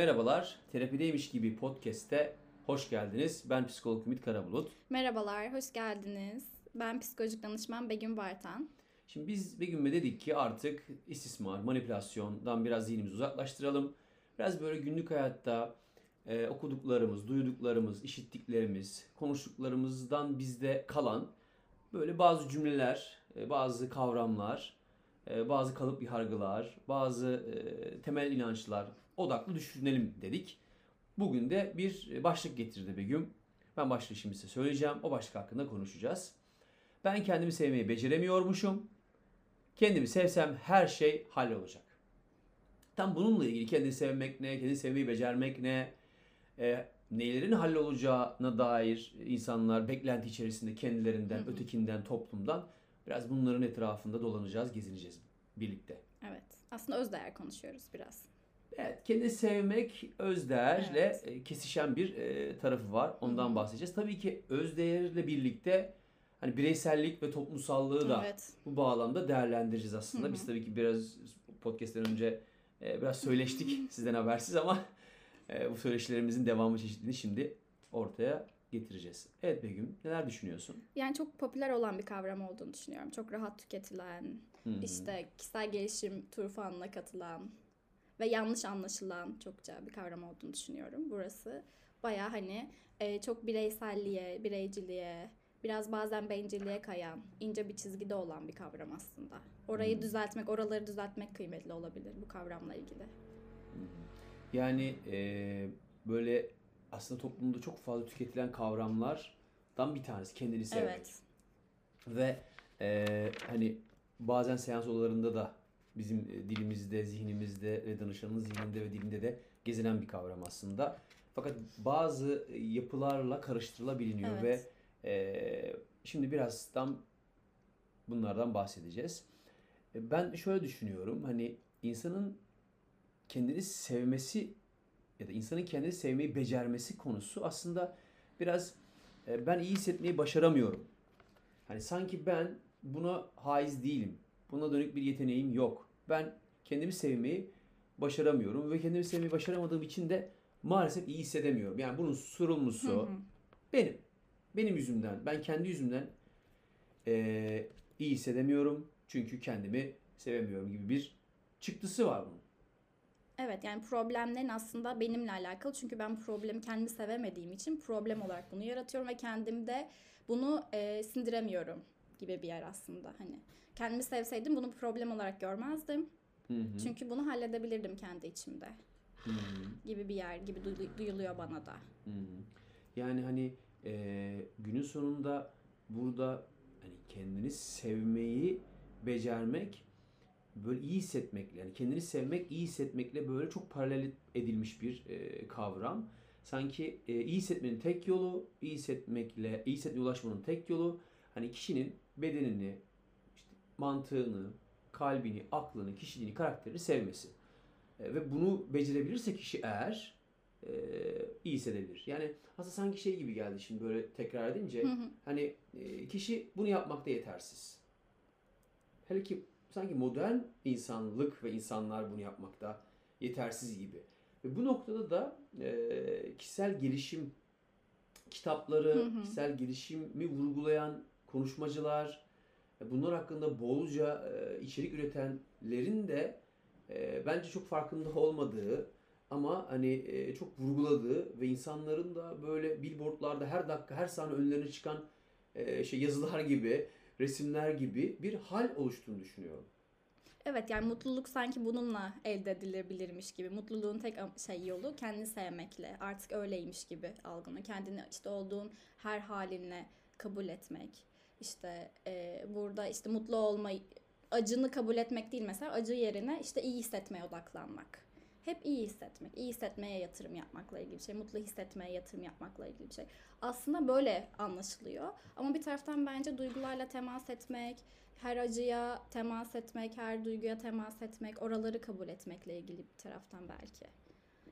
Merhabalar, Terapideymiş gibi podcast'te hoş geldiniz. Ben psikolog Ümit Karabulut. Merhabalar, hoş geldiniz. Ben psikolojik danışman Begüm Bartan. Şimdi biz Begüm'e dedik ki artık istismar, manipülasyondan biraz zihnimizi uzaklaştıralım. Biraz böyle günlük hayatta e, okuduklarımız, duyduklarımız, işittiklerimiz, konuştuklarımızdan bizde kalan böyle bazı cümleler, e, bazı kavramlar, e, bazı kalıp yargılar, bazı e, temel inançlar odaklı düşünelim dedik. Bugün de bir başlık getirdi Begüm. Ben başlığı şimdi size söyleyeceğim. O başlık hakkında konuşacağız. Ben kendimi sevmeyi beceremiyormuşum. Kendimi sevsem her şey hallolacak. Tam bununla ilgili kendini sevmek ne, kendini sevmeyi becermek ne, e, nelerin hallolacağına dair insanlar beklenti içerisinde kendilerinden, hı hı. ötekinden, toplumdan biraz bunların etrafında dolanacağız, gezineceğiz birlikte. Evet. Aslında özdeğer konuşuyoruz biraz. Evet, kendini sevmek özdeğerle evet. E, kesişen bir e, tarafı var. Ondan bahsedeceğiz. Tabii ki özdeğerle birlikte hani bireysellik ve toplumsallığı da evet. bu bağlamda değerlendireceğiz aslında. Hı-hı. Biz tabii ki biraz podcast'ten önce e, biraz söyleştik sizden habersiz ama e, bu söyleşilerimizin devamı çeşitliliğini şimdi ortaya getireceğiz. Evet Begüm neler düşünüyorsun? Yani çok popüler olan bir kavram olduğunu düşünüyorum. Çok rahat tüketilen, Hı-hı. işte kişisel gelişim turfanına katılan ve yanlış anlaşılan çokça bir kavram olduğunu düşünüyorum burası. Baya hani e, çok bireyselliğe, bireyciliğe, biraz bazen bencilliğe kayan, ince bir çizgide olan bir kavram aslında. Orayı hmm. düzeltmek, oraları düzeltmek kıymetli olabilir bu kavramla ilgili. Yani e, böyle aslında toplumda çok fazla tüketilen kavramlardan bir tanesi kendini sevmek. Evet. Ve e, hani bazen seans odalarında da bizim e, dilimizde, zihnimizde ve danışanın zihninde ve dilinde de gezinen bir kavram aslında. Fakat bazı yapılarla karıştırılabiliyor evet. ve e, şimdi birazdan bunlardan bahsedeceğiz. E, ben şöyle düşünüyorum hani insanın kendini sevmesi ya da insanın kendini sevmeyi becermesi konusu aslında biraz e, ben iyi hissetmeyi başaramıyorum. Hani sanki ben buna haiz değilim. Buna dönük bir yeteneğim yok. Ben kendimi sevmeyi başaramıyorum ve kendimi sevmeyi başaramadığım için de maalesef iyi hissedemiyorum. Yani bunun sorumlusu benim. Benim yüzümden, ben kendi yüzümden e, iyi hissedemiyorum. Çünkü kendimi sevemiyorum gibi bir çıktısı var bunun. Evet yani problemlerin aslında benimle alakalı. Çünkü ben problemi kendimi sevemediğim için problem olarak bunu yaratıyorum ve kendimde bunu e, sindiremiyorum gibi bir yer aslında. Hani kendimi sevseydim bunu problem olarak görmezdim. Hı hı. Çünkü bunu halledebilirdim kendi içimde. Hı hı. Gibi bir yer gibi duyuluyor bana da. Hı hı. Yani hani e, günün sonunda burada hani kendini sevmeyi becermek böyle iyi hissetmekle yani kendini sevmek iyi hissetmekle böyle çok paralel edilmiş bir e, kavram. Sanki e, iyi hissetmenin tek yolu, iyi hissetmekle, iyi hissetmeye ulaşmanın tek yolu hani kişinin bedenini, işte mantığını, kalbini, aklını, kişiliğini, karakterini sevmesi. E, ve bunu becerebilirse kişi eğer e, iyi hissedebilir. Yani aslında sanki şey gibi geldi şimdi böyle tekrar edince hı hı. hani e, kişi bunu yapmakta yetersiz. Hele ki sanki modern insanlık ve insanlar bunu yapmakta yetersiz gibi. Ve bu noktada da e, kişisel gelişim kitapları, hı hı. kişisel gelişimi vurgulayan konuşmacılar, e, bunlar hakkında bolca e, içerik üretenlerin de e, bence çok farkında olmadığı ama hani çok vurguladığı ve insanların da böyle billboardlarda her dakika her saniye önlerine çıkan şey yazılar gibi, resimler gibi bir hal oluştuğunu düşünüyorum. Evet yani mutluluk sanki bununla elde edilebilirmiş gibi. Mutluluğun tek şey yolu kendini sevmekle. Artık öyleymiş gibi algını. Kendini işte olduğun her halinle kabul etmek işte e, burada işte mutlu olmayı acını kabul etmek değil mesela acı yerine işte iyi hissetmeye odaklanmak. Hep iyi hissetmek, iyi hissetmeye yatırım yapmakla ilgili bir şey, mutlu hissetmeye yatırım yapmakla ilgili bir şey. Aslında böyle anlaşılıyor. Ama bir taraftan bence duygularla temas etmek, her acıya temas etmek, her duyguya temas etmek, oraları kabul etmekle ilgili bir taraftan belki.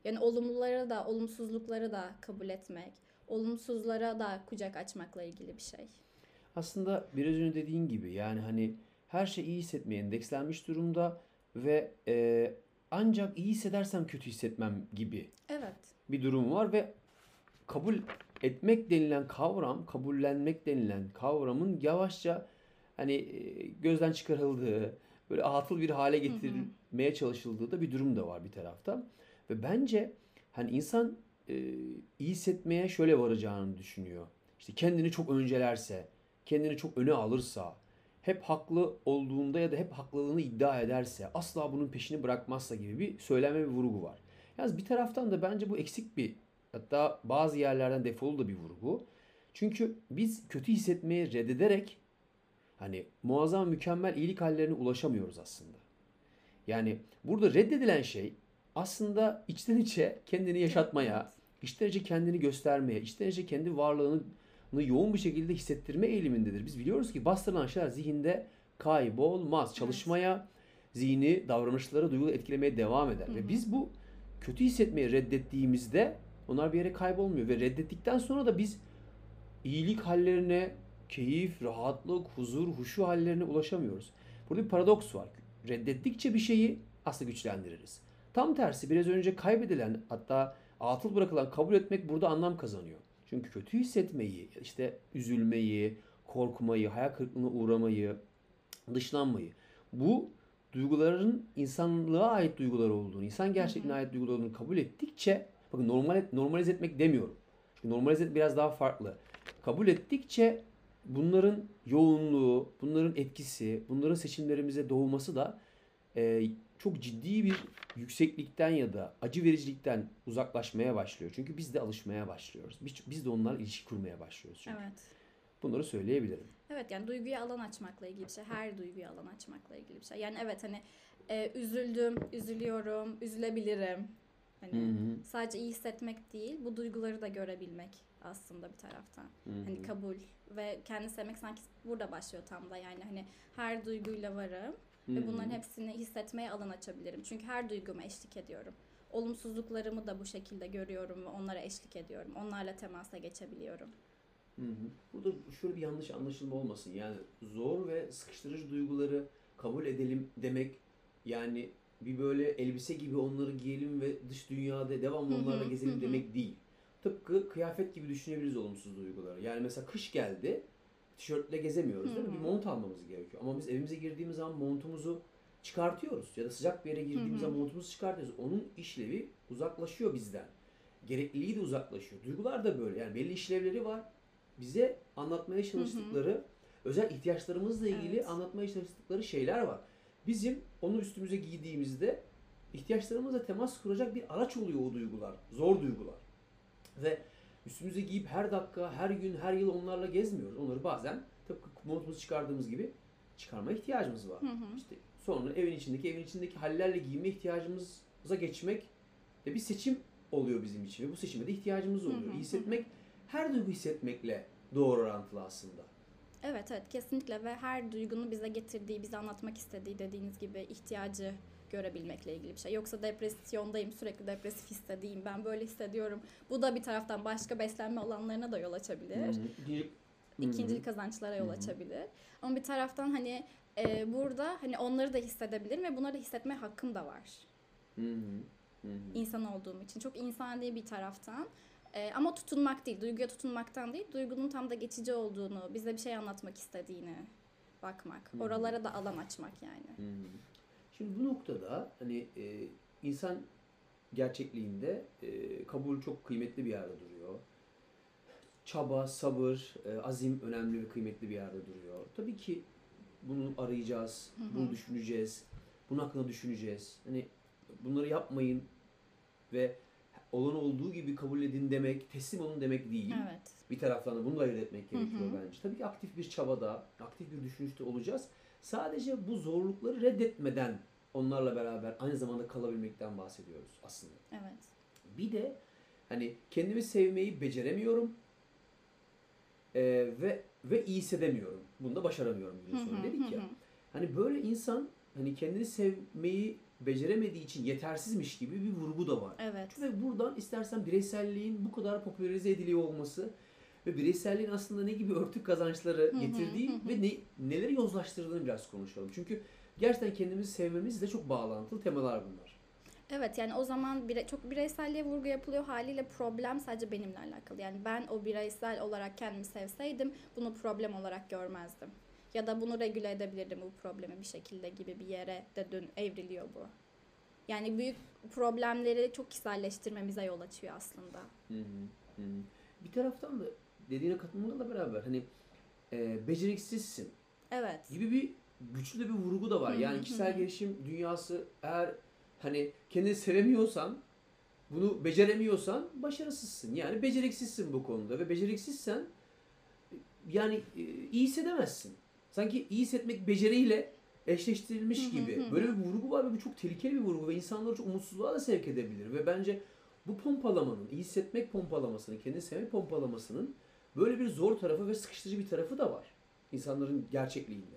Yani olumluları da, olumsuzlukları da kabul etmek, olumsuzlara da kucak açmakla ilgili bir şey. Aslında biraz önce dediğin gibi yani hani her şey iyi hissetmeye endekslenmiş durumda ve e, ancak iyi hissedersem kötü hissetmem gibi Evet. bir durum var ve kabul etmek denilen kavram, kabullenmek denilen kavramın yavaşça hani e, gözden çıkarıldığı, böyle atıl bir hale getirilmeye çalışıldığı da bir durum da var bir taraftan. Ve bence hani insan e, iyi hissetmeye şöyle varacağını düşünüyor. İşte kendini çok öncelerse, kendini çok öne alırsa, hep haklı olduğunda ya da hep haklılığını iddia ederse, asla bunun peşini bırakmazsa gibi bir söyleme ve vurgu var. Yalnız bir taraftan da bence bu eksik bir hatta bazı yerlerden defolu da bir vurgu. Çünkü biz kötü hissetmeyi reddederek hani muazzam mükemmel iyilik hallerine ulaşamıyoruz aslında. Yani burada reddedilen şey aslında içten içe kendini yaşatmaya, içten içe kendini göstermeye, içten içe kendi varlığını yoğun bir şekilde hissettirme eğilimindedir. Biz biliyoruz ki bastırılan şeyler zihinde kaybolmaz. Çalışmaya, zihni, davranışları, duyguları etkilemeye devam eder. Hı hı. Ve biz bu kötü hissetmeyi reddettiğimizde onlar bir yere kaybolmuyor. Ve reddettikten sonra da biz iyilik hallerine, keyif, rahatlık, huzur, huşu hallerine ulaşamıyoruz. Burada bir paradoks var. Reddettikçe bir şeyi aslında güçlendiririz. Tam tersi biraz önce kaybedilen hatta atıl bırakılan kabul etmek burada anlam kazanıyor. Çünkü kötü hissetmeyi, işte üzülmeyi, korkmayı, hayal kırıklığına uğramayı, dışlanmayı bu duyguların insanlığa ait duygular olduğunu, insan gerçekliğine ait duygular olduğunu kabul ettikçe bakın normal normalize etmek demiyorum. Çünkü normalize etmek biraz daha farklı. Kabul ettikçe bunların yoğunluğu, bunların etkisi, bunların seçimlerimize doğması da e, çok ciddi bir yükseklikten ya da acı vericilikten uzaklaşmaya başlıyor. Çünkü biz de alışmaya başlıyoruz. Biz, biz de onlarla ilişki kurmaya başlıyoruz çünkü. Evet. Bunları söyleyebilirim. Evet yani duyguya alan açmakla ilgili bir şey. Her duyguya alan açmakla ilgili bir şey. Yani evet hani e, üzüldüm, üzülüyorum, üzülebilirim. Hani Hı hı. sadece iyi hissetmek değil, bu duyguları da görebilmek aslında bir taraftan. Hı hı. Hani kabul ve kendi sevmek sanki burada başlıyor tam da yani hani her duyguyla varım Hı ve bunların hepsini hissetmeye alan açabilirim. Çünkü her duyguma eşlik ediyorum. Olumsuzluklarımı da bu şekilde görüyorum ve onlara eşlik ediyorum. Onlarla temasa geçebiliyorum. Hı hı. Burada şöyle bir yanlış anlaşılma olmasın. Yani zor ve sıkıştırıcı duyguları kabul edelim demek yani bir böyle elbise gibi onları giyelim ve dış dünyada devamlı onlarla gezelim demek değil. Tıpkı kıyafet gibi düşünebiliriz olumsuz duyguları. Yani mesela kış geldi, tişörtle gezemiyoruz değil mi? Bir mont almamız gerekiyor. Ama biz evimize girdiğimiz zaman montumuzu çıkartıyoruz. Ya da sıcak bir yere girdiğimiz zaman montumuzu çıkartıyoruz. Onun işlevi uzaklaşıyor bizden. Gerekliliği de uzaklaşıyor. Duygular da böyle. Yani belli işlevleri var. Bize anlatmaya çalıştıkları, özel ihtiyaçlarımızla ilgili Evet. anlatmaya çalıştıkları şeyler var. Bizim onu üstümüze giydiğimizde ihtiyaçlarımızla temas kuracak bir araç oluyor o duygular. Zor duygular. Ve üstümüze giyip her dakika, her gün, her yıl onlarla gezmiyoruz. Onları bazen tıpkı montumuzu çıkardığımız gibi çıkarma ihtiyacımız var. Hı hı. İşte sonra evin içindeki, evin içindeki hallerle giyme ihtiyacımıza geçmek de bir seçim oluyor bizim için. Ve bu seçime de ihtiyacımız oluyor. hı hı. Hissetmek, her duygu hissetmekle doğru orantılı aslında. Evet evet kesinlikle ve her duygunun bize getirdiği, bize anlatmak istediği dediğiniz gibi ihtiyacı görebilmekle ilgili bir şey. Yoksa depresyondayım, sürekli depresif hissediyorum, ben böyle hissediyorum. Bu da bir taraftan başka beslenme alanlarına da yol açabilir. İkinci- İkincil kazançlara yol açabilir. Ama bir taraftan hani e, burada hani onları da hissedebilirim ve bunları da hissetme hakkım da var. İnsan olduğum için. Çok insani bir taraftan. E, ama tutunmak değil, duyguya tutunmaktan değil, duygunun tam da geçici olduğunu, bize bir şey anlatmak istediğini bakmak. Hı. Oralara da alan açmak yani. Hı. Şimdi bu noktada hani e, insan gerçekliğinde e, kabul çok kıymetli bir yerde duruyor. Çaba, sabır, e, azim önemli ve kıymetli bir yerde duruyor. Tabii ki bunu arayacağız, Hı hı. bunu düşüneceğiz, bunun hakkında düşüneceğiz. Hani bunları yapmayın ve olan olduğu gibi kabul edin demek, teslim olun demek değil. Evet. Bir taraftan da bunu da ayırt etmek gerekiyor bence. Tabii ki aktif bir çabada, aktif bir düşünüşte olacağız. Sadece bu zorlukları reddetmeden onlarla beraber aynı zamanda kalabilmekten bahsediyoruz aslında. Evet. Bir de hani kendimi sevmeyi beceremiyorum Ee, ve ve iyi hissedemiyorum. Bunu da başaramıyorum günün sonunda dedik hı ya. hı. Hani böyle insan hani kendini sevmeyi beceremediği için yetersizmiş gibi bir vurgu da var. Evet. Ve buradan istersen bireyselliğin bu kadar popülerize ediliyor olması ve bireyselliğin aslında ne gibi örtük kazançları hı, getirdiği hı hı. ve ne, neleri yozlaştırdığını biraz konuşalım. Çünkü gerçekten kendimizi sevmemizle çok bağlantılı temalar bunlar. Evet yani o zaman bire, çok bireyselliğe vurgu yapılıyor haliyle problem sadece benimle alakalı. Yani ben o bireysel olarak kendimi sevseydim bunu problem olarak görmezdim. Ya da bunu regüle edebilirdim bu problemi bir şekilde gibi bir yere de dön evriliyor bu. Yani büyük problemleri çok kişiselleştirmemize yol açıyor aslında. Hı hı, hı. Bir taraftan da dediğine katılmakla beraber hani e, beceriksizsin Evet. gibi bir güçlü de bir vurgu da var. Hı Yani kişisel hı. gelişim dünyası eğer hani kendini sevemiyorsan bunu beceremiyorsan başarısızsın. Yani beceriksizsin bu konuda ve beceriksizsen yani iyi hissedemezsin. Sanki iyi hissetmek beceriyle eşleştirilmiş Hı hı gibi. hı hı. Böyle bir vurgu var ve bu çok tehlikeli bir vurgu ve insanları çok umutsuzluğa da sevk edebilir ve bence bu pompalamanın, iyi hissetmek pompalamasının, kendini sevmek pompalamasının böyle bir zor tarafı ve sıkıştırıcı bir tarafı da var. İnsanların gerçekliğinde.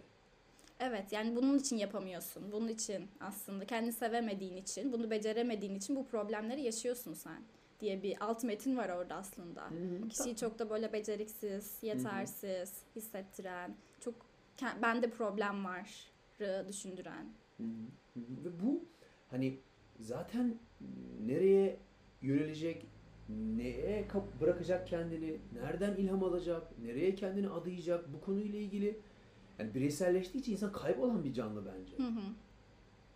Evet yani bunun için yapamıyorsun. Bunun için aslında kendini sevemediğin için, bunu beceremediğin için bu problemleri yaşıyorsun sen diye bir alt metin var orada aslında. Kişiyi çok da böyle beceriksiz, yetersiz hissettiren, çok ke- bende problem var düşündüren. Hı hı. Ve bu hani zaten nereye yönelecek, neye bırakacak kendini, nereden ilham alacak, nereye kendini adayacak bu konuyla ilgili yani bireyselleştiği için insan kaybolan bir canlı bence. Hı hı.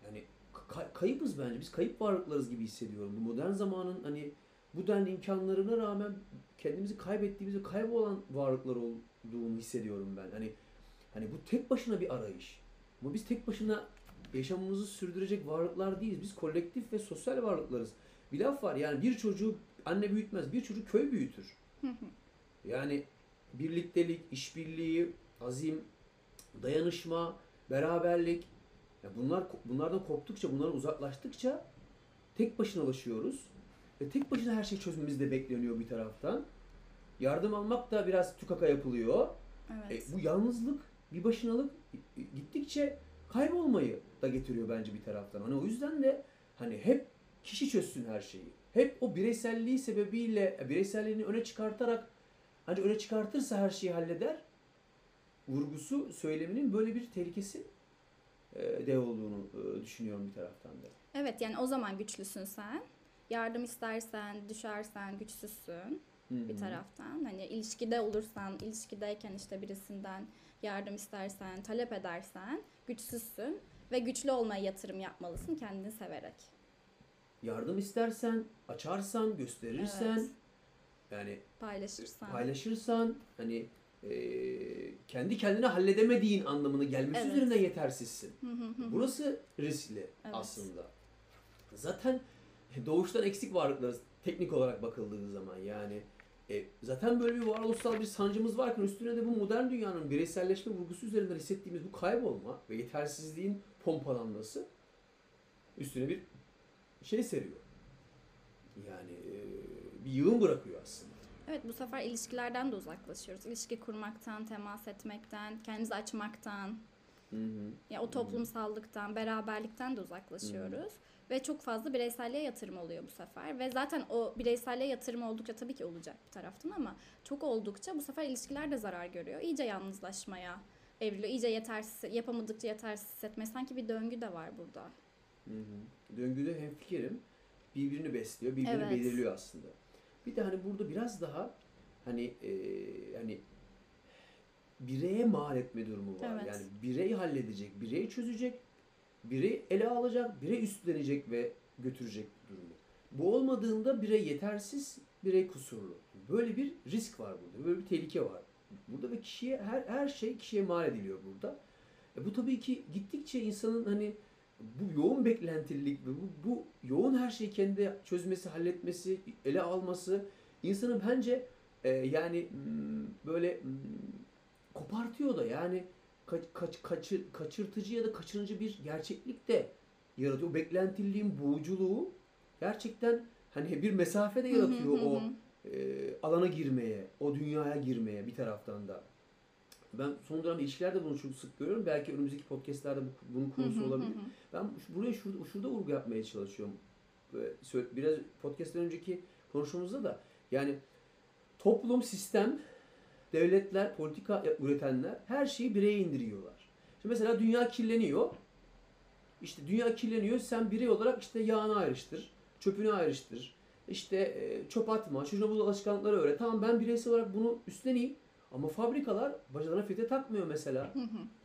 Yani ka- kayıpız bence. Biz kayıp varlıklarız gibi hissediyorum. Bu modern zamanın hani bu denli imkanlarına rağmen kendimizi kaybettiğimiz ve kaybolan varlıklar olduğunu hissediyorum ben. Hani hani bu tek başına bir arayış. Ama biz tek başına yaşamımızı sürdürecek varlıklar değiliz. Biz kolektif ve sosyal varlıklarız. Bir laf var yani bir çocuğu anne büyütmez, bir çocuk köy büyütür. Yani birliktelik, işbirliği, azim, dayanışma, beraberlik. Ya bunlar bunlardan koptukça, bunlardan uzaklaştıkça tek başınalaşıyoruz. Ve tek başına her şey çözmemiz de bekleniyor bir taraftan. Yardım almak da biraz tükaka yapılıyor. Evet. E, bu yalnızlık, bir başınalık gittikçe kaybolmayı da getiriyor bence bir taraftan. Hani o yüzden de hani hep kişi çözsün her şeyi. Hep o bireyselliği sebebiyle, bireyselliğini öne çıkartarak hani öne çıkartırsa her şeyi halleder. Vurgusu, söyleminin böyle bir tehlikesi e, de olduğunu e, düşünüyorum bir taraftan da. Evet yani o zaman güçlüsün sen. Yardım istersen, düşersen güçsüzsün Hı bir taraftan. Hani ilişkide olursan, ilişkideyken işte birisinden yardım istersen, talep edersen güçsüzsün ve güçlü olmaya yatırım yapmalısın kendini severek. Yardım istersen, açarsan, gösterirsen, Evet. yani Paylaşırsan. paylaşırsan hani e, kendi kendine halledemediğin anlamına gelmesi Evet. üzerinden yetersizsin. Hı hı hı. Burası riskli Evet. aslında. Zaten doğuştan eksik varlıklarız teknik olarak bakıldığı zaman yani e, zaten böyle bir varoluşsal bir sancımız varken üstüne de bu modern dünyanın bireyselleşme vurgusu üzerinden hissettiğimiz bu kaybolma ve yetersizliğin pompalanması üstüne bir şey seriyor. Yani e, bir yığın bırakıyor aslında. Evet bu sefer ilişkilerden de uzaklaşıyoruz. İlişki kurmaktan, temas etmekten, kendimizi açmaktan, Hı hı. ya o toplumsallıktan, beraberlikten de uzaklaşıyoruz. Ve çok fazla bireyselliğe yatırım oluyor bu sefer. Ve zaten o bireyselliğe yatırım oldukça tabii ki olacak bir taraftan ama çok oldukça bu sefer ilişkiler de zarar görüyor. İyice yalnızlaşmaya evriliyor. İyice yetersiz, yapamadıkça yetersiz hissetmeye. Sanki bir döngü de var burada. Hı hı. Döngüde hemfikirim. Birbirini besliyor, birbirini Evet. belirliyor aslında. Bir de hani burada biraz daha hani e, hani bireye mal etme durumu var. Evet. Yani birey halledecek, birey çözecek, birey ele alacak, birey üstlenecek ve götürecek durumu. Bu olmadığında birey yetersiz, birey kusurlu. Böyle bir risk var burada. Böyle bir tehlike var. Burada ve kişiye her her şey kişiye mal ediliyor burada. E bu tabii ki gittikçe insanın hani bu yoğun beklentililik ve bu, bu yoğun her şeyi kendi çözmesi, halletmesi, ele alması insanı bence e, yani mm, böyle mm, kopartıyor da yani kaç, kaç, kaçır, kaçırtıcı ya da kaçırıcı bir gerçeklik de yaratıyor. O beklentililiğin boğuculuğu gerçekten hani bir mesafe de yaratıyor o e, alana girmeye, o dünyaya girmeye bir taraftan da. Ben son dönemde ilişkilerde bunu çok sık görüyorum. Belki önümüzdeki podcastlerde bu, bunun konusu olabilir. Ben buraya şurada, şurada vurgu yapmaya çalışıyorum. Biraz podcast'ten önceki konuşmamızda da yani toplum, sistem, devletler, politika üretenler her şeyi bireye indiriyorlar. Şimdi mesela dünya kirleniyor. İşte dünya kirleniyor. Sen birey olarak işte yağını ayrıştır. Çöpünü ayrıştır. İşte e, çöp atma. Çocuğuna bu alışkanlıkları öğret. Tamam ben bireysel olarak bunu üstleneyim. Ama fabrikalar bacalarına filtre takmıyor mesela.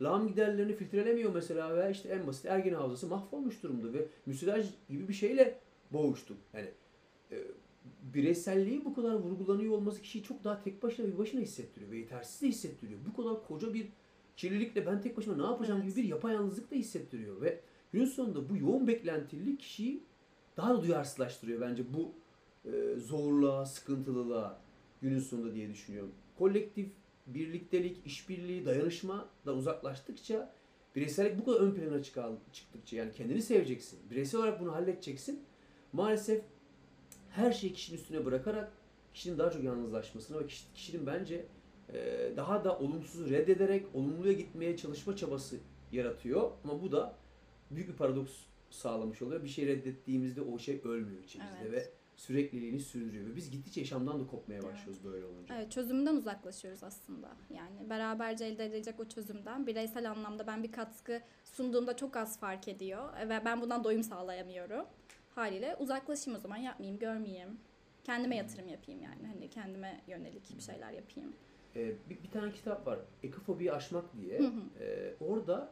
Lağım giderlerini filtrelemiyor mesela ve işte en basit Ergene Havzası mahvolmuş durumda ve müsilaj gibi bir şeyle boğuştuk. Yani e, bireyselliği bu kadar vurgulanıyor olması kişiyi çok daha tek başına bir başına hissettiriyor ve yetersiz de hissettiriyor. Bu kadar koca bir kirlilikle ben tek başıma ne yapacağım Evet. gibi bir yapayalnızlık da hissettiriyor ve günün sonunda bu yoğun beklentililik kişiyi daha da duyarsızlaştırıyor bence bu e, zorluğa, sıkıntılılığa günün sonunda diye düşünüyorum. Kolektif birliktelik, işbirliği, dayanışma da uzaklaştıkça bireysellik bu kadar ön plana çıktıkça yani kendini seveceksin. Bireysel olarak bunu halledeceksin. Maalesef her şeyi kişinin üstüne bırakarak kişinin daha çok yalnızlaşmasına ve kişi- kişinin bence e, daha da olumsuzu reddederek olumluya gitmeye çalışma çabası yaratıyor. Ama bu da büyük bir paradoks sağlamış oluyor. Bir şey reddettiğimizde o şey ölmüyor içimizde Evet. ve sürekliliğini sürdürüyor. Ve biz gittikçe yaşamdan da kopmaya başlıyoruz böyle olunca. Evet, çözümden uzaklaşıyoruz aslında. Yani beraberce elde edilecek o çözümden bireysel anlamda ben bir katkı sunduğumda çok az fark ediyor ve ben bundan doyum sağlayamıyorum. Haliyle uzaklaşayım o zaman yapmayayım, görmeyeyim. Kendime yatırım yapayım yani. Hani kendime yönelik bir şeyler yapayım. Ee, bir, bir tane kitap var. Ekofobiyi aşmak diye. Hı hı. Ee, orada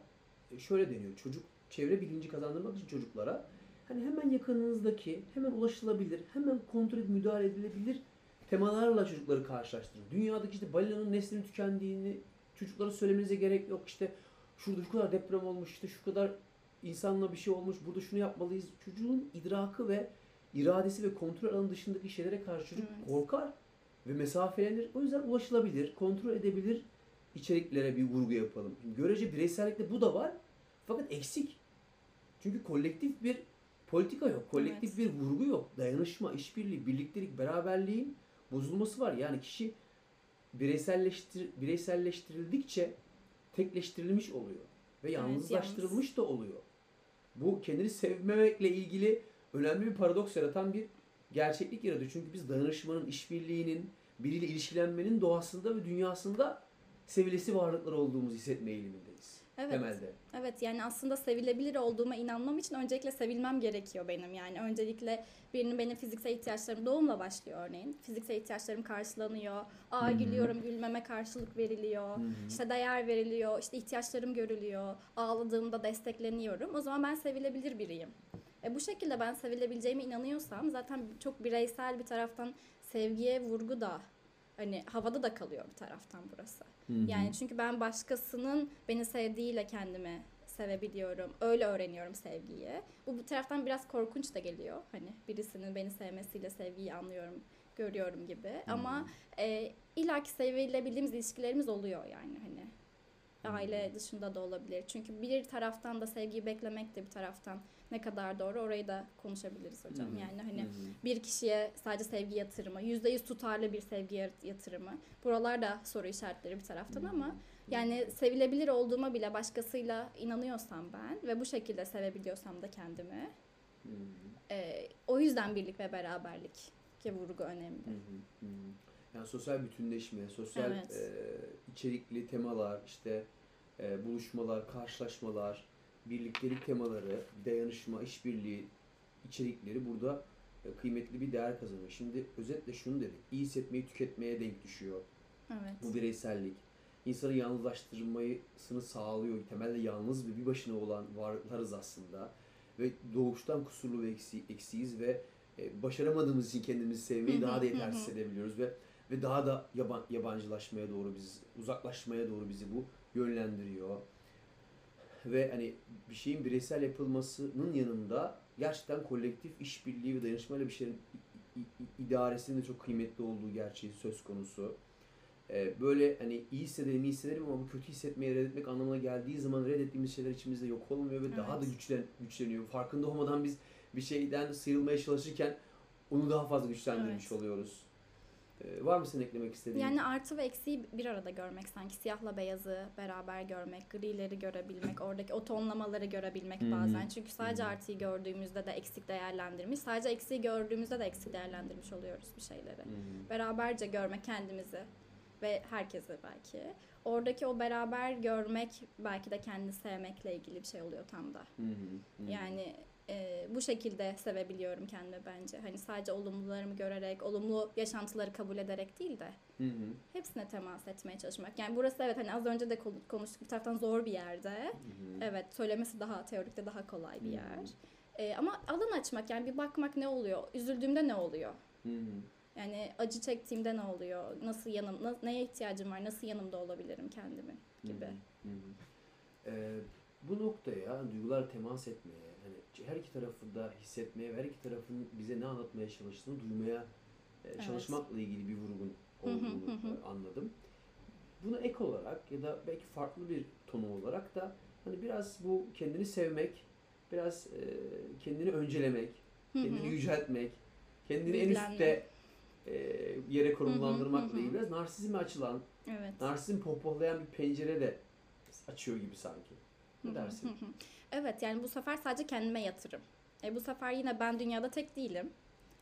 şöyle deniyor. Çocuk çevre bilinci kazandırmak için çocuklara hani hemen yakınınızdaki, hemen ulaşılabilir, hemen kontrol edip müdahale edilebilir temalarla çocukları karşılaştırın. Dünyadaki işte balinanın neslinin tükendiğini çocuklara söylemenize gerek yok. İşte şurada şu kadar deprem olmuş, işte şu kadar insanla bir şey olmuş, burada şunu yapmalıyız. Çocuğun idrakı ve iradesi ve kontrol alanı dışındaki şeylere karşı çocuk Evet. korkar ve mesafelenir. O yüzden ulaşılabilir, kontrol edebilir içeriklere bir vurgu yapalım. Görece bireysellikte bu da var. Fakat eksik. Çünkü kolektif bir politika yok. Kolektif bir vurgu yok. Dayanışma, işbirliği, birliktelik, beraberliğin bozulması var. Yani kişi bireyselleştir bireyselleştirildikçe tekleştirilmiş oluyor ve yalnızlaştırılmış da oluyor. Bu kendini sevmemekle ilgili önemli bir paradoks yaratan bir gerçeklik yaratıyor. Çünkü biz dayanışmanın, işbirliğinin, biriyle ilişkilenmenin doğasında ve dünyasında sevilesi varlıklar olduğumuzu hissetme eğilimindeyiz. Evet. Temelde. Evet yani aslında sevilebilir olduğuma inanmam için öncelikle sevilmem gerekiyor benim. Yani öncelikle birinin benim fiziksel ihtiyaçlarım doğumla başlıyor örneğin. Fiziksel ihtiyaçlarım karşılanıyor. Aa Hı hı. gülüyorum gülmeme karşılık veriliyor. Hı hı. İşte değer veriliyor. işte ihtiyaçlarım görülüyor. Ağladığımda destekleniyorum. O zaman ben sevilebilir biriyim. E bu şekilde ben sevilebileceğime inanıyorsam zaten çok bireysel bir taraftan sevgiye vurgu da hani havada da kalıyor bir taraftan burası. Hı hı. Yani çünkü ben başkasının beni sevdiğiyle kendimi sevebiliyorum. Öyle öğreniyorum sevgiyi. Bu bir taraftan biraz korkunç da geliyor. Hani birisinin beni sevmesiyle sevgiyi anlıyorum, görüyorum gibi. Ama e, illaki sevilebildiğimiz ilişkilerimiz oluyor yani hani. Aile dışında da olabilir. Çünkü bir taraftan da sevgiyi beklemek de bir taraftan ne kadar doğru orayı da konuşabiliriz hocam. Hı hı. Yani hani Hı hı. bir kişiye sadece sevgi yatırımı, yüzde yüz tutarlı bir sevgi yat- yatırımı. Buralar da soru işaretleri bir taraftan ama yani sevilebilir olduğuma bile başkasıyla inanıyorsam ben ve bu şekilde sevebiliyorsam da kendimi Hı hı. e, o yüzden birlik ve beraberlik ki vurgu önemli. Hı hı, hı hı. Yani sosyal bütünleşme, sosyal Evet. e, içerikli temalar, işte e, buluşmalar, karşılaşmalar, birliktelik temaları, dayanışma, işbirliği içerikleri burada e, kıymetli bir değer kazanıyor. Şimdi özetle şunu dedik. İyi hissetmeyi tüketmeye denk düşüyor. Evet. Bu bireysellik. İnsanı yalnızlaştırmasını sağlıyor. Temelde yalnız ve bir başına olan varlıklarız aslında. Ve doğuştan kusurlu ve eksi, eksiyiz ve e, başaramadığımız için kendimizi sevmeyi daha da yetersiz edebiliyoruz ve ve daha da yaban, yabancılaşmaya doğru biz uzaklaşmaya doğru bizi bu yönlendiriyor. Ve hani bir şeyin bireysel yapılmasının yanında gerçekten kolektif işbirliği ve dayanışmayla bir şeyin idaresinin de çok kıymetli olduğu gerçeği söz konusu. Ee, böyle hani iyi hissedelim, iyi hissedelim ama bu kötü hissetmeye reddetmek anlamına geldiği zaman reddettiğimiz şeyler içimizde yok olmuyor ve daha da Evet. güçlen, güçleniyor. Farkında olmadan biz bir şeyden sıyrılmaya çalışırken onu daha fazla güçlendirmiş Evet. oluyoruz. Ee, var mı senin eklemek istediğin? Yani artı ve eksiği bir arada görmek sanki siyahla beyazı beraber görmek, grileri görebilmek, oradaki o tonlamaları görebilmek hı. bazen. Çünkü sadece hı. artıyı gördüğümüzde de eksik değerlendirmiş, sadece eksiği gördüğümüzde de eksik değerlendirmiş oluyoruz bir şeyleri. Hı. Beraberce görmek kendimizi ve herkese belki. Oradaki o beraber görmek belki de kendini sevmekle ilgili bir şey oluyor tam da. Hı, hı. Yani e, bu şekilde sevebiliyorum kendimi bence. Hani sadece olumlularımı görerek, olumlu yaşantıları kabul ederek değil de Hı hı, hepsine temas etmeye çalışmak. Yani burası evet hani az önce de konu- konuştuk bir taraftan zor bir yerde. hı hı. Evet söylemesi daha teorikte daha kolay bir Hı hı. yer. E, ama alan açmak yani bir bakmak ne oluyor? Üzüldüğümde ne oluyor? Hı hı. Yani acı çektiğimde ne oluyor? Nasıl yanım, neye ihtiyacım var? Nasıl yanımda olabilirim kendimi gibi. Hı hı. Ee, bu noktaya duygularla temas etmeye, hani her iki tarafı da hissetmeye ve her iki tarafın bize ne anlatmaya çalıştığını duymaya e, çalışmakla ilgili bir vurgun olduğunu e, anladım. Buna ek olarak ya da belki farklı bir tonu olarak da hani biraz bu kendini sevmek, biraz e, kendini öncelemek, kendini yüceltmek, kendini en üstte e, yere konumlandırmakla ilgili biraz narsizme açılan, Evet. narsizm pohpohlayan bir pencere de açıyor gibi sanki. Ne dersin? Evet yani bu sefer sadece kendime yatırım. E, bu sefer yine ben dünyada tek değilim.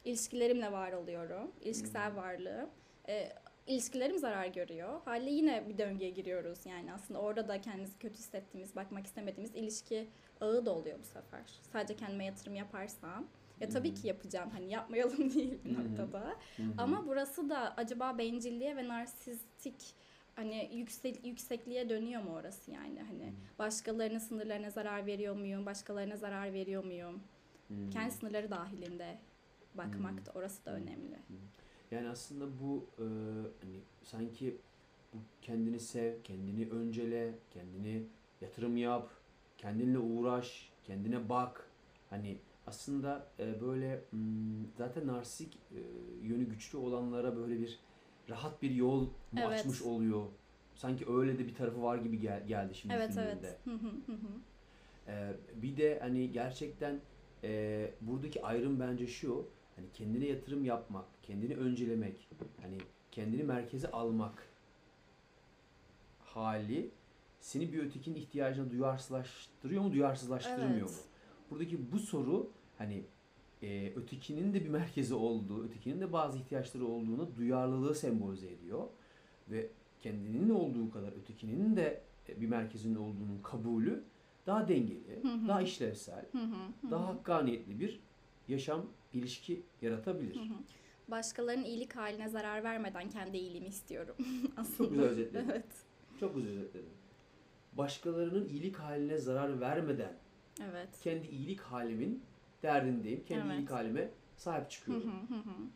İlişkilerimle var oluyorum. İlişkisel varlığım. E, ilişkilerim zarar görüyor. Haliyle yine bir döngüye giriyoruz. Yani aslında orada da kendimizi kötü hissettiğimiz, bakmak istemediğimiz ilişki ağı da oluyor bu sefer. Sadece kendime yatırım yaparsam. Ya tabii Hı. ki yapacağım. Hani yapmayalım değil bir noktada. Ama burası da acaba bencilliğe ve narsistik hani yüksek, yüksekliğe dönüyor mu orası yani hani Hı. başkalarının sınırlarına zarar veriyor muyum başkalarına zarar veriyor muyum Hı. kendi sınırları dahilinde bakmak Hı. da orası da Hı. önemli. Yani aslında bu e, hani sanki bu kendini sev, kendini öncele, kendini yatırım yap, kendinle uğraş, kendine bak. Hani aslında e, böyle hmm, zaten narsik e, yönü güçlü olanlara böyle bir rahat bir yol mu Evet. açmış oluyor. Sanki öyle de bir tarafı var gibi gel- geldi şimdi Evet filminde. evet. Ee, bir de hani gerçekten e, buradaki ayrım bence şu. Hani kendine yatırım yapmak, kendini öncelemek, hani kendini merkeze almak hali seni bir ötekinin ihtiyacına duyarsızlaştırıyor mu, duyarsızlaştırmıyor Evet. mu? Buradaki bu soru hani e, ötekinin de bir merkezi olduğu, ötekinin de bazı ihtiyaçları olduğunu duyarlılığı sembolize ediyor ve kendinin olduğu kadar ötekinin de e, bir merkezinin olduğunun kabulü daha dengeli, Hı hı. daha işlevsel, Hı hı hı daha hakkaniyetli bir yaşam ilişki yaratabilir. Hı hı. Başkalarının iyilik haline zarar vermeden kendi iyiliğimi istiyorum aslında. Çok güzel özetledin. Evet. Çok güzel özetledin. Başkalarının iyilik haline zarar vermeden Evet. kendi iyilik halimin derdindeyim. Kendi Evet. iyilik halime sahip Hı çıkıyorum. hı hı hı.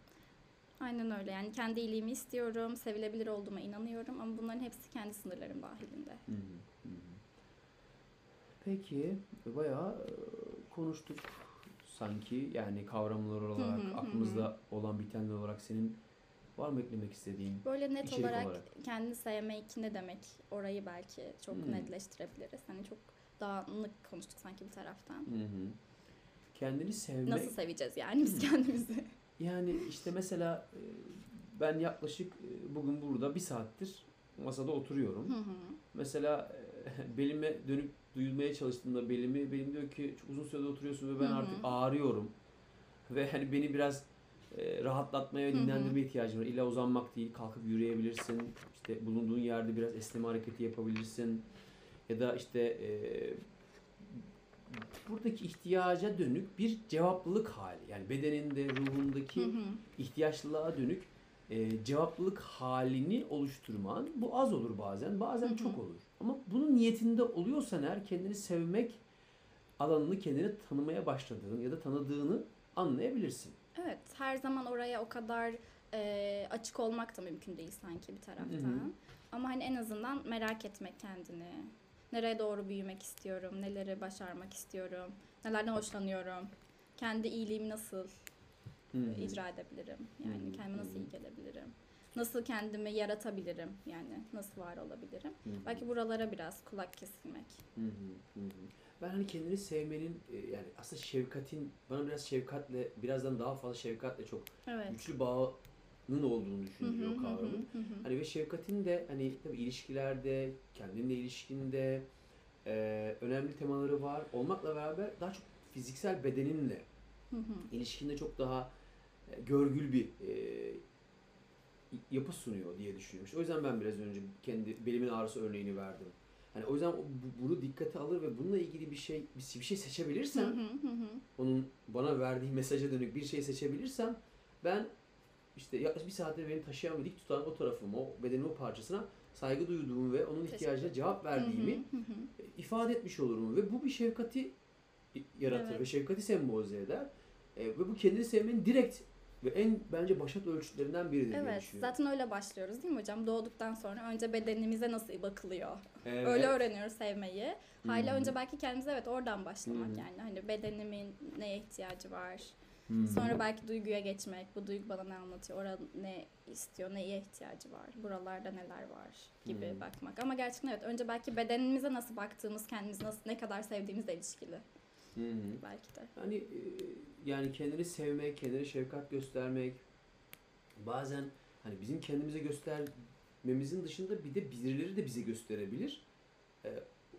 Aynen öyle. Yani kendi iyiliğimi istiyorum, sevilebilir olduğuma inanıyorum ama bunların hepsi kendi sınırlarım dahilinde. Hı hı, hı hı. Peki bayağı konuştuk sanki yani kavramlar olarak hı, hı aklımızda olan bitenler olarak senin var mı eklemek istediğin? Böyle net İçerik olarak, olarak. kendini sevmek ne demek orayı belki çok Hmm. netleştirebiliriz. Hani çok dağınık konuştuk sanki bir taraftan. Hı hı. Kendini sevmek Nasıl seveceğiz yani biz Hmm. kendimizi? yani işte mesela e, ben yaklaşık e, bugün burada bir saattir masada oturuyorum. Hı hı. Mesela e, belime dönüp duyulmaya çalıştığımda belimi benim diyor ki çok uzun sürede oturuyorsun ve ben Hı hı. artık ağrıyorum. Ve hani beni biraz e, rahatlatmaya ve dinlendirmeye ihtiyacım var. İlla uzanmak değil, kalkıp yürüyebilirsin. İşte bulunduğun yerde biraz esneme hareketi yapabilirsin. Ya da işte e, buradaki ihtiyaca dönük bir cevaplılık hali. Yani bedeninde, ruhundaki Hı hı. ihtiyaçlılığa dönük e, cevaplılık halini oluşturman bu az olur bazen bazen Hı hı. çok olur ama bunun niyetinde oluyorsan eğer kendini sevmek alanını kendini tanımaya başladığın ya da tanıdığını anlayabilirsin. Evet, her zaman oraya o kadar e, açık olmak da mümkün değil sanki bir taraftan. Hı hı. Ama hani en azından merak etmek kendini. Nereye doğru büyümek istiyorum, neleri başarmak istiyorum, nelerden hoşlanıyorum, kendi iyiliğimi nasıl hı. icra edebilirim, yani hı, kendime nasıl iyi gelebilirim, nasıl kendimi yaratabilirim, yani nasıl var olabilirim. Hı. Belki buralara biraz kulak kesilmek. Hı hı. Ben hani kendini sevmenin e, yani aslında şefkatin bana biraz şefkatle birazdan daha fazla şefkatle çok Evet. güçlü bağının olduğunu Hı düşündüğü hı, hı. Hani ve şefkatin de hani tabii ilişkilerde, kendinle ilişkinde e, önemli temaları var. Olmakla beraber daha çok fiziksel bedeninle Hı hı. ilişkinde çok daha e, görgül bir e, yapı sunuyor diye düşünüyorum. İşte o yüzden ben biraz önce kendi belimin ağrısı örneğini verdim. Hani o yüzden bunu dikkate alır ve bununla ilgili bir şey bir bir şey seçebilirsem hı hı hı. onun bana verdiği mesaja dönük bir şey seçebilirsem ben işte yaklaşık bir saattir beni taşıyan ve dik tutan o tarafıma, o bedenimin o parçasına saygı duyduğumu ve onun ihtiyacına cevap verdiğimi Hı hı hı hı. ifade etmiş olurum ve bu bir şefkati yaratır Evet. ve şefkati sembolize eder. E, ve bu kendini sevmenin direkt ve en bence başat ölçütlerinden biridir diye Evet, düşünüyorum. zaten öyle başlıyoruz değil mi hocam? Doğduktan sonra önce bedenimize nasıl bakılıyor? Evet. Öyle öğreniyoruz sevmeyi. Hala hı. önce belki kendimize evet oradan başlamak hı. yani. Hani bedenimin neye ihtiyacı var? Sonra belki duyguya geçmek. Bu duygu bana ne anlatıyor? Orada ne istiyor? Neye ihtiyacı var? Buralarda neler var? Gibi Hı. bakmak. Ama gerçekten evet önce belki bedenimize nasıl baktığımız, kendimizi nasıl ne kadar sevdiğimizle ilişkili hı. belki de. Yani e, yani kendini sevmek, kendine şefkat göstermek bazen hani bizim kendimize göstermemizin dışında bir de birileri de bize gösterebilir. E,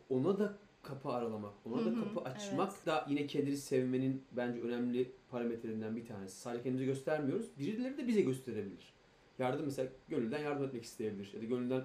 ona da kapı aralamak, ona da kapı açmak evet. da yine kendini sevmenin bence önemli parametrelerinden bir tanesi. Sadece kendimize göstermiyoruz. Birileri de bize gösterebilir. Yardım mesela gönülden yardım etmek isteyebilir ya da gönülden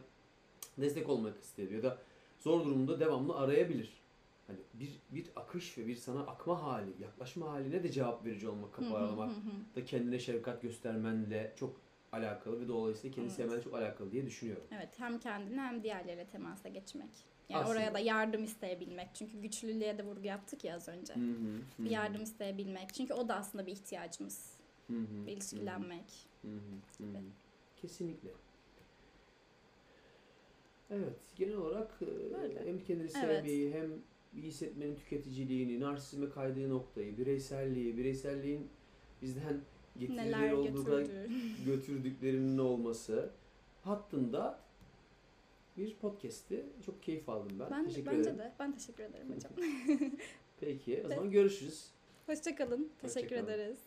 destek olmak isteyebilir ya da zor durumda devamlı arayabilir. Hani bir bir akış ve bir sana akma hali, yaklaşma haline de cevap verici olmak, kapı aralamak da kendine şefkat göstermenle çok alakalı ve dolayısıyla kendi Evet. sevmenle çok alakalı diye düşünüyorum. Evet hem kendine hem diğerleriyle temasa geçmek. Yani Aslında. oraya da yardım isteyebilmek. Çünkü güçlülüğe de vurgu yaptık ya az önce. Hı hı, Bir yardım isteyebilmek. Çünkü o da aslında bir ihtiyacımız. hı hı, Bir ilişkilenmek. hı hı, hı. Kesinlikle. Evet, genel olarak e, Böyle. hem kendini Evet. sevmeyi hem iyi hissetmenin tüketiciliğini, narsizme kaydığı noktayı, bireyselliği, bireyselliğin bizden getirileri Neler olduğu kadar götürdü. götürdüklerinin olması hattında bir podcast'i çok keyif aldım ben. Ben, Teşekkür bence ederim. de. Ben teşekkür ederim hocam. Peki o zaman görüşürüz. Hoşçakalın. Teşekkür Hoşça kalın. ederiz.